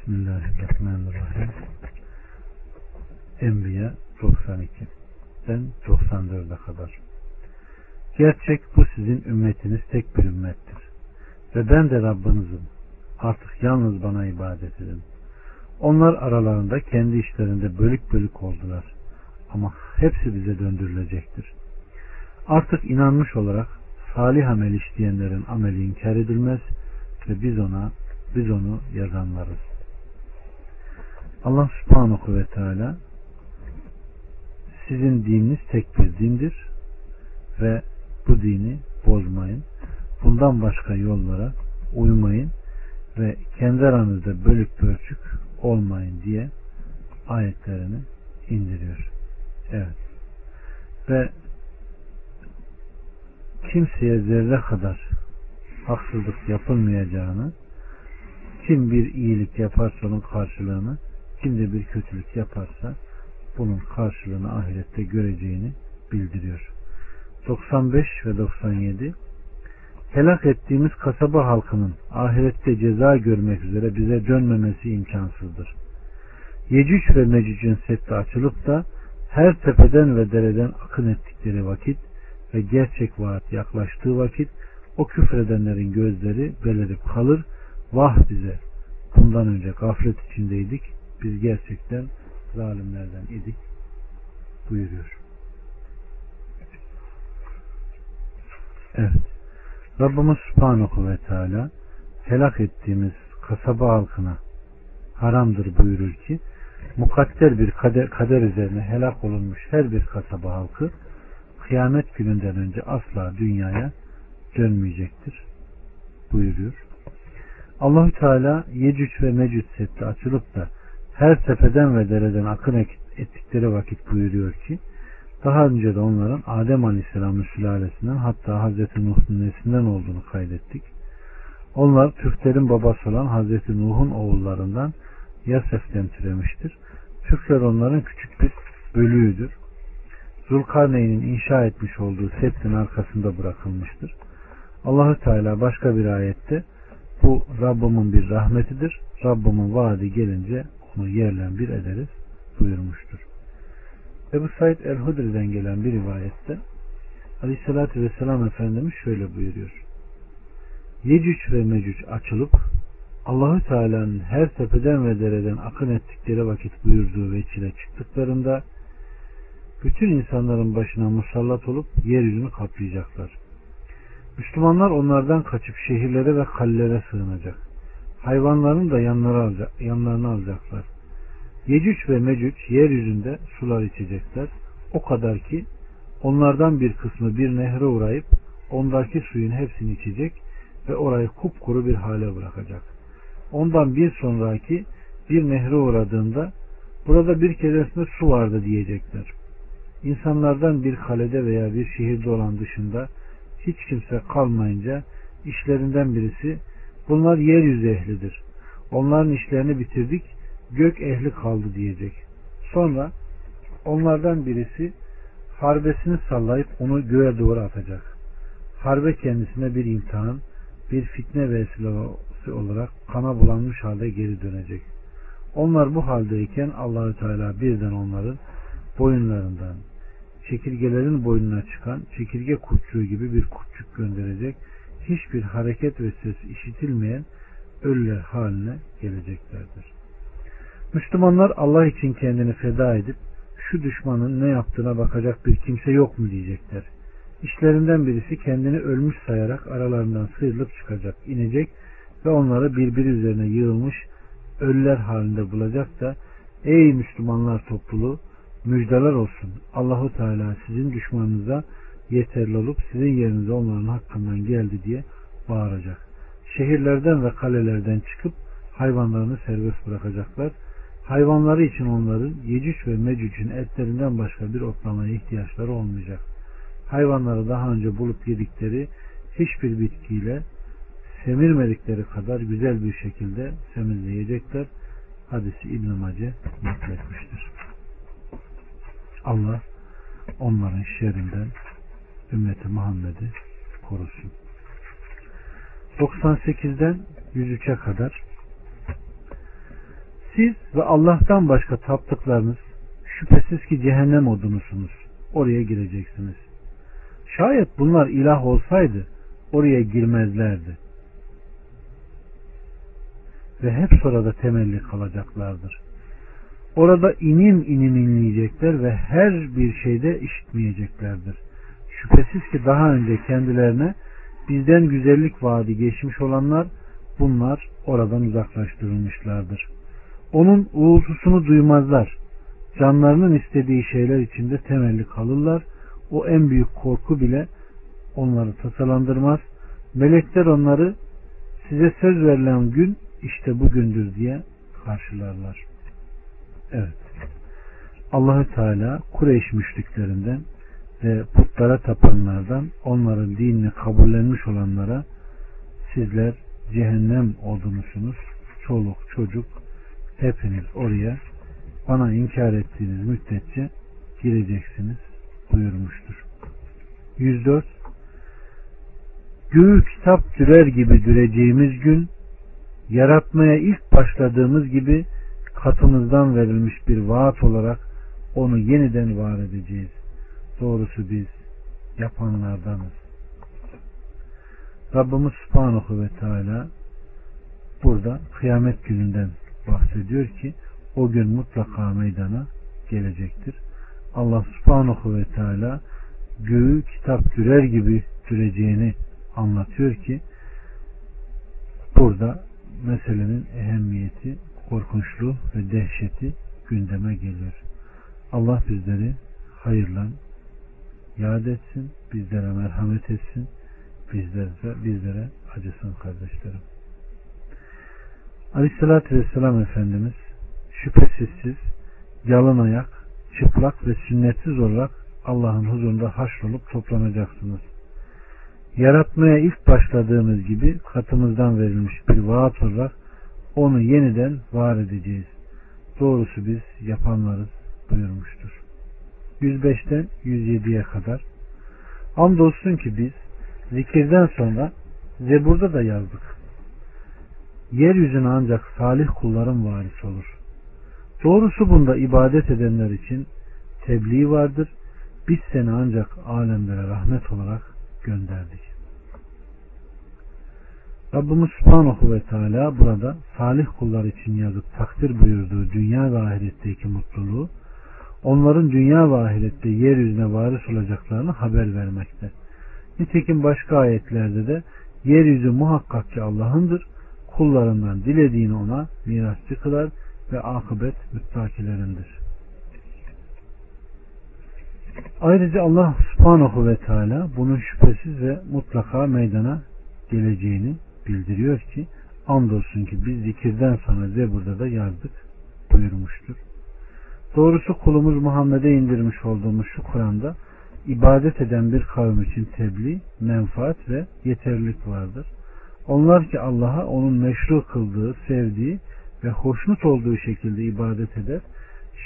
Bismillahirrahmanirrahim. Enbiya 92'den 94'e kadar. Gerçek bu sizin ümmetiniz tek bir ümmettir. Ve ben de Rabbinizim. Artık yalnız bana ibadet edin. Onlar aralarında kendi işlerinde bölük bölük oldular. Ama hepsi bize döndürülecektir. Artık inanmış olarak salih amel işleyenlerin ameli inkar edilmez ve biz ona biz onu yazanlarız. Allah subhanahu ve teala sizin dininiz tek bir dindir ve bu dini bozmayın. Bundan başka yollara uymayın ve kendi aranızda bölük bölçük olmayın diye ayetlerini indiriyor. Evet. Ve kimseye zerre kadar haksızlık yapılmayacağını kim bir iyilik yaparsa onun karşılığını kim de bir kötülük yaparsa bunun karşılığını ahirette göreceğini bildiriyor. 95 ve 97 Helak ettiğimiz kasaba halkının ahirette ceza görmek üzere bize dönmemesi imkansızdır. Yecüc ve Mecüc'ün seddi açılıp da her tepeden ve dereden akın ettikleri vakit ve gerçek vaat yaklaştığı vakit o küfredenlerin gözleri belerip kalır. Vah bize! Bundan önce gaflet içindeydik. Biz gerçekten zalimlerden idik buyuruyor. Evet. Rabbimiz Subhanahu ve Teala helak ettiğimiz kasaba halkına haramdır buyurur ki mukadder bir kader, kader üzerine helak olunmuş her bir kasaba halkı kıyamet gününden önce asla dünyaya dönmeyecektir buyuruyor. Allahü Teala Yecüc ve Mecüc setti açılıp da her tepeden ve dereden akın ettikleri vakit buyuruyor ki daha önce de onların Adem Aleyhisselam'ın sülalesinden hatta Hazreti Nuh'un nesinden olduğunu kaydettik. Onlar Türklerin babası olan Hazreti Nuh'un oğullarından Yasef'ten türemiştir. Türkler onların küçük bir bölüğüdür. Zulkarneyn'in inşa etmiş olduğu septin arkasında bırakılmıştır. Allahü Teala başka bir ayette bu Rabbimin bir rahmetidir. Rabbimin vaadi gelince onu yerlen bir ederiz buyurmuştur. Ebu Said el-Hudri'den gelen bir rivayette Aleyhisselatü Vesselam Efendimiz şöyle buyuruyor. Yecüc ve Mecüc açılıp Allahü Teala'nın her tepeden ve dereden akın ettikleri vakit buyurduğu veçile çıktıklarında bütün insanların başına musallat olup yeryüzünü kaplayacaklar. Müslümanlar onlardan kaçıp şehirlere ve kallere sığınacak. Hayvanların da yanlarına alacaklar. Yecüc ve Mecüc yeryüzünde sular içecekler. O kadar ki onlardan bir kısmı bir nehre uğrayıp ondaki suyun hepsini içecek ve orayı kupkuru bir hale bırakacak. Ondan bir sonraki bir nehre uğradığında burada bir keresinde su vardı diyecekler. İnsanlardan bir kalede veya bir şehirde olan dışında hiç kimse kalmayınca işlerinden birisi bunlar yeryüzü ehlidir. Onların işlerini bitirdik gök ehli kaldı diyecek. Sonra onlardan birisi harbesini sallayıp onu göğe doğru atacak. Harbe kendisine bir imtihan, bir fitne vesilesi olarak kana bulanmış halde geri dönecek. Onlar bu haldeyken Allahü Teala birden onların boyunlarından çekirgelerin boynuna çıkan çekirge kurtçuğu gibi bir kurtçuk gönderecek. Hiçbir hareket ve ses işitilmeyen ölüler haline geleceklerdir. Müslümanlar Allah için kendini feda edip şu düşmanın ne yaptığına bakacak bir kimse yok mu diyecekler. İşlerinden birisi kendini ölmüş sayarak aralarından sıyrılıp çıkacak, inecek ve onları birbiri üzerine yığılmış ölüler halinde bulacak da ey Müslümanlar topluluğu müjdeler olsun. Allahu Teala sizin düşmanınıza yeterli olup sizin yerinize onların hakkından geldi diye bağıracak. Şehirlerden ve kalelerden çıkıp hayvanlarını serbest bırakacaklar Hayvanları için onların Yecüc ve Mecüc'ün etlerinden başka bir otlamaya ihtiyaçları olmayacak. Hayvanları daha önce bulup yedikleri hiçbir bitkiyle semirmedikleri kadar güzel bir şekilde semizleyecekler. Hadisi İbn-i Mace nakletmiştir. Allah onların şerrinden ümmeti Muhammed'i korusun. 98'den 103'e kadar Siz ve Allah'tan başka taptıklarınız şüphesiz ki cehennem odunusunuz. Oraya gireceksiniz. Şayet bunlar ilah olsaydı oraya girmezlerdi. Ve hep sonra temelli kalacaklardır. Orada inim inim inleyecekler ve her bir şeyde işitmeyeceklerdir. Şüphesiz ki daha önce kendilerine bizden güzellik vaadi geçmiş olanlar bunlar oradan uzaklaştırılmışlardır. Onun uğultusunu duymazlar. Canlarının istediği şeyler içinde temelli kalırlar. O en büyük korku bile onları tasalandırmaz. Melekler onları size söz verilen gün işte bugündür diye karşılarlar. Evet. Allahü Teala Kureyş müşriklerinden ve putlara tapanlardan onların dinini kabullenmiş olanlara sizler cehennem odunusunuz. Çoluk çocuk hepiniz oraya bana inkar ettiğiniz müddetçe gireceksiniz buyurmuştur. 104 Göğü kitap dürer gibi düreceğimiz gün yaratmaya ilk başladığımız gibi katımızdan verilmiş bir vaat olarak onu yeniden var edeceğiz. Doğrusu biz yapanlardanız. Rabbimiz Subhanahu ve Teala burada kıyamet gününden bahsediyor ki o gün mutlaka meydana gelecektir. Allah Subhanahu ve Teala göğü kitap dürer gibi düreceğini anlatıyor ki burada meselenin ehemmiyeti, korkunçluğu ve dehşeti gündeme geliyor. Allah bizleri hayırla yad etsin, bizlere merhamet etsin, bizlere, bizlere acısın kardeşlerim. Aleyhissalatü Vesselam Efendimiz şüphesiz siz yalın ayak, çıplak ve sünnetsiz olarak Allah'ın huzurunda haşrolup toplanacaksınız. Yaratmaya ilk başladığımız gibi katımızdan verilmiş bir vaat olarak onu yeniden var edeceğiz. Doğrusu biz yapanlarız buyurmuştur. 105'ten 107'ye kadar Andolsun ki biz zikirden sonra Zebur'da da yazdık. Yeryüzüne ancak salih kulların varis olur. Doğrusu bunda ibadet edenler için tebliğ vardır. Biz seni ancak alemlere rahmet olarak gönderdik. Rabbimiz Subhanahu ve Teala burada salih kullar için yazıp takdir buyurduğu dünya ve ahiretteki mutluluğu onların dünya ve ahirette yeryüzüne varis olacaklarını haber vermekte. Nitekim başka ayetlerde de yeryüzü muhakkak ki Allah'ındır. Kullarından dilediğini ona mirasçı kılar ve akıbet müttakilerindir. Ayrıca Allah subhanahu ve teala bunun şüphesiz ve mutlaka meydana geleceğini bildiriyor ki andolsun ki biz zikirden sonra Zebur'da da yazdık buyurmuştur. Doğrusu kulumuz Muhammed'e indirmiş olduğumuz şu Kur'an'da ibadet eden bir kavim için tebliğ, menfaat ve yeterlilik vardır. Onlar ki Allah'a onun meşru kıldığı, sevdiği ve hoşnut olduğu şekilde ibadet eder,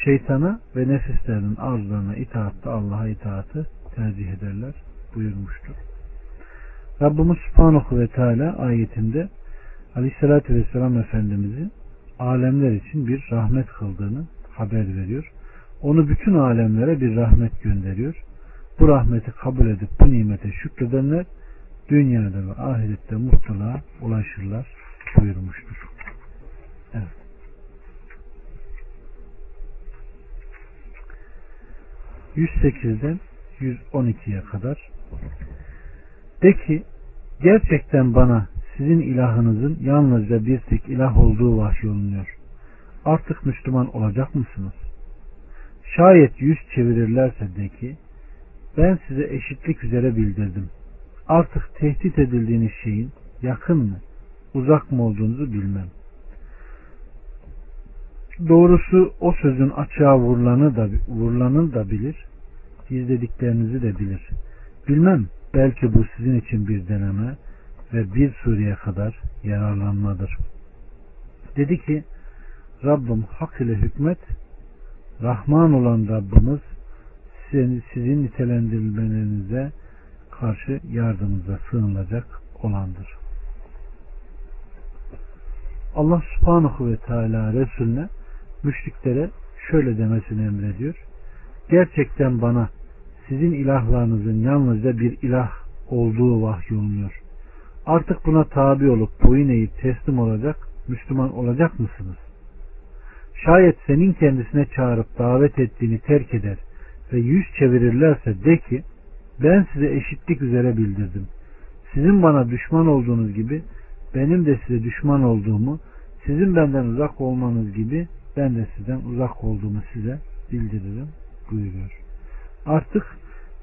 şeytana ve nefislerinin arzularına itaatte Allah'a itaatı tercih ederler buyurmuştur. Rabbimiz Subhanahu ve Teala ayetinde Aleyhisselatü Vesselam Efendimiz'i alemler için bir rahmet kıldığını haber veriyor. Onu bütün alemlere bir rahmet gönderiyor. Bu rahmeti kabul edip bu nimete şükredenler dünyada ve ahirette mutluluğa ulaşırlar buyurmuştur. Evet. ...108'den 112'ye kadar de ki gerçekten bana sizin ilahınızın yalnızca bir tek ilah olduğu vahyolunuyor. Artık Müslüman olacak mısınız? Şayet yüz çevirirlerse de ki ben size eşitlik üzere bildirdim. Artık tehdit edildiğiniz şeyin yakın mı, uzak mı olduğunuzu bilmem. Doğrusu o sözün açığa vurulanı da, vurulanı da bilir, gizlediklerinizi de bilir. Bilmem Belki bu sizin için bir deneme ve bir sureye kadar yararlanmadır. Dedi ki Rabbim hak ile hükmet Rahman olan Rabbimiz sizin, sizin nitelendirilmelerinize karşı yardımınıza sığınılacak olandır. Allah subhanahu ve teala Resulüne müşriklere şöyle demesini emrediyor. Gerçekten bana sizin ilahlarınızın yalnızca bir ilah olduğu vahyolunuyor. Artık buna tabi olup boyun eğip teslim olacak, Müslüman olacak mısınız? Şayet senin kendisine çağırıp davet ettiğini terk eder ve yüz çevirirlerse de ki ben size eşitlik üzere bildirdim. Sizin bana düşman olduğunuz gibi benim de size düşman olduğumu, sizin benden uzak olmanız gibi ben de sizden uzak olduğumu size bildiririm buyuruyor. Artık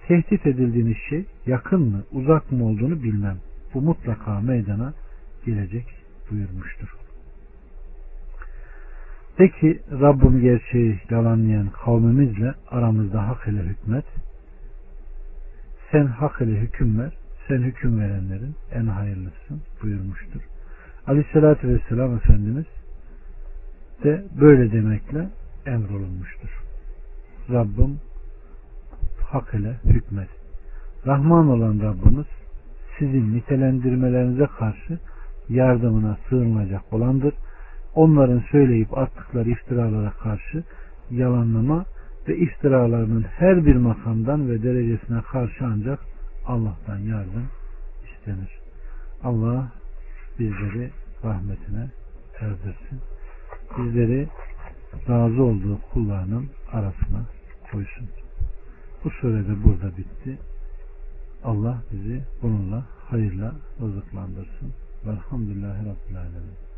tehdit edildiğiniz şey yakın mı, uzak mı olduğunu bilmem. Bu mutlaka meydana gelecek buyurmuştur. Peki Rabbim gerçeği yalanlayan kavmimizle aramızda hak ile hükmet. Sen hak ile hüküm ver. Sen hüküm verenlerin en hayırlısın buyurmuştur. Aleyhissalatü vesselam Efendimiz de böyle demekle emrolunmuştur. Rabbim hak ile hükmet. Rahman olan Rabbimiz sizin nitelendirmelerinize karşı yardımına sığınılacak olandır. Onların söyleyip attıkları iftiralara karşı yalanlama ve iftiralarının her bir makamdan ve derecesine karşı ancak Allah'tan yardım istenir. Allah bizleri rahmetine erdirsin. Bizleri razı olduğu kullarının arasına koysun. Bu surede burada bitti. Allah bizi bununla hayırla rızıklandırsın. Velhamdülillahi Rabbil Alemin.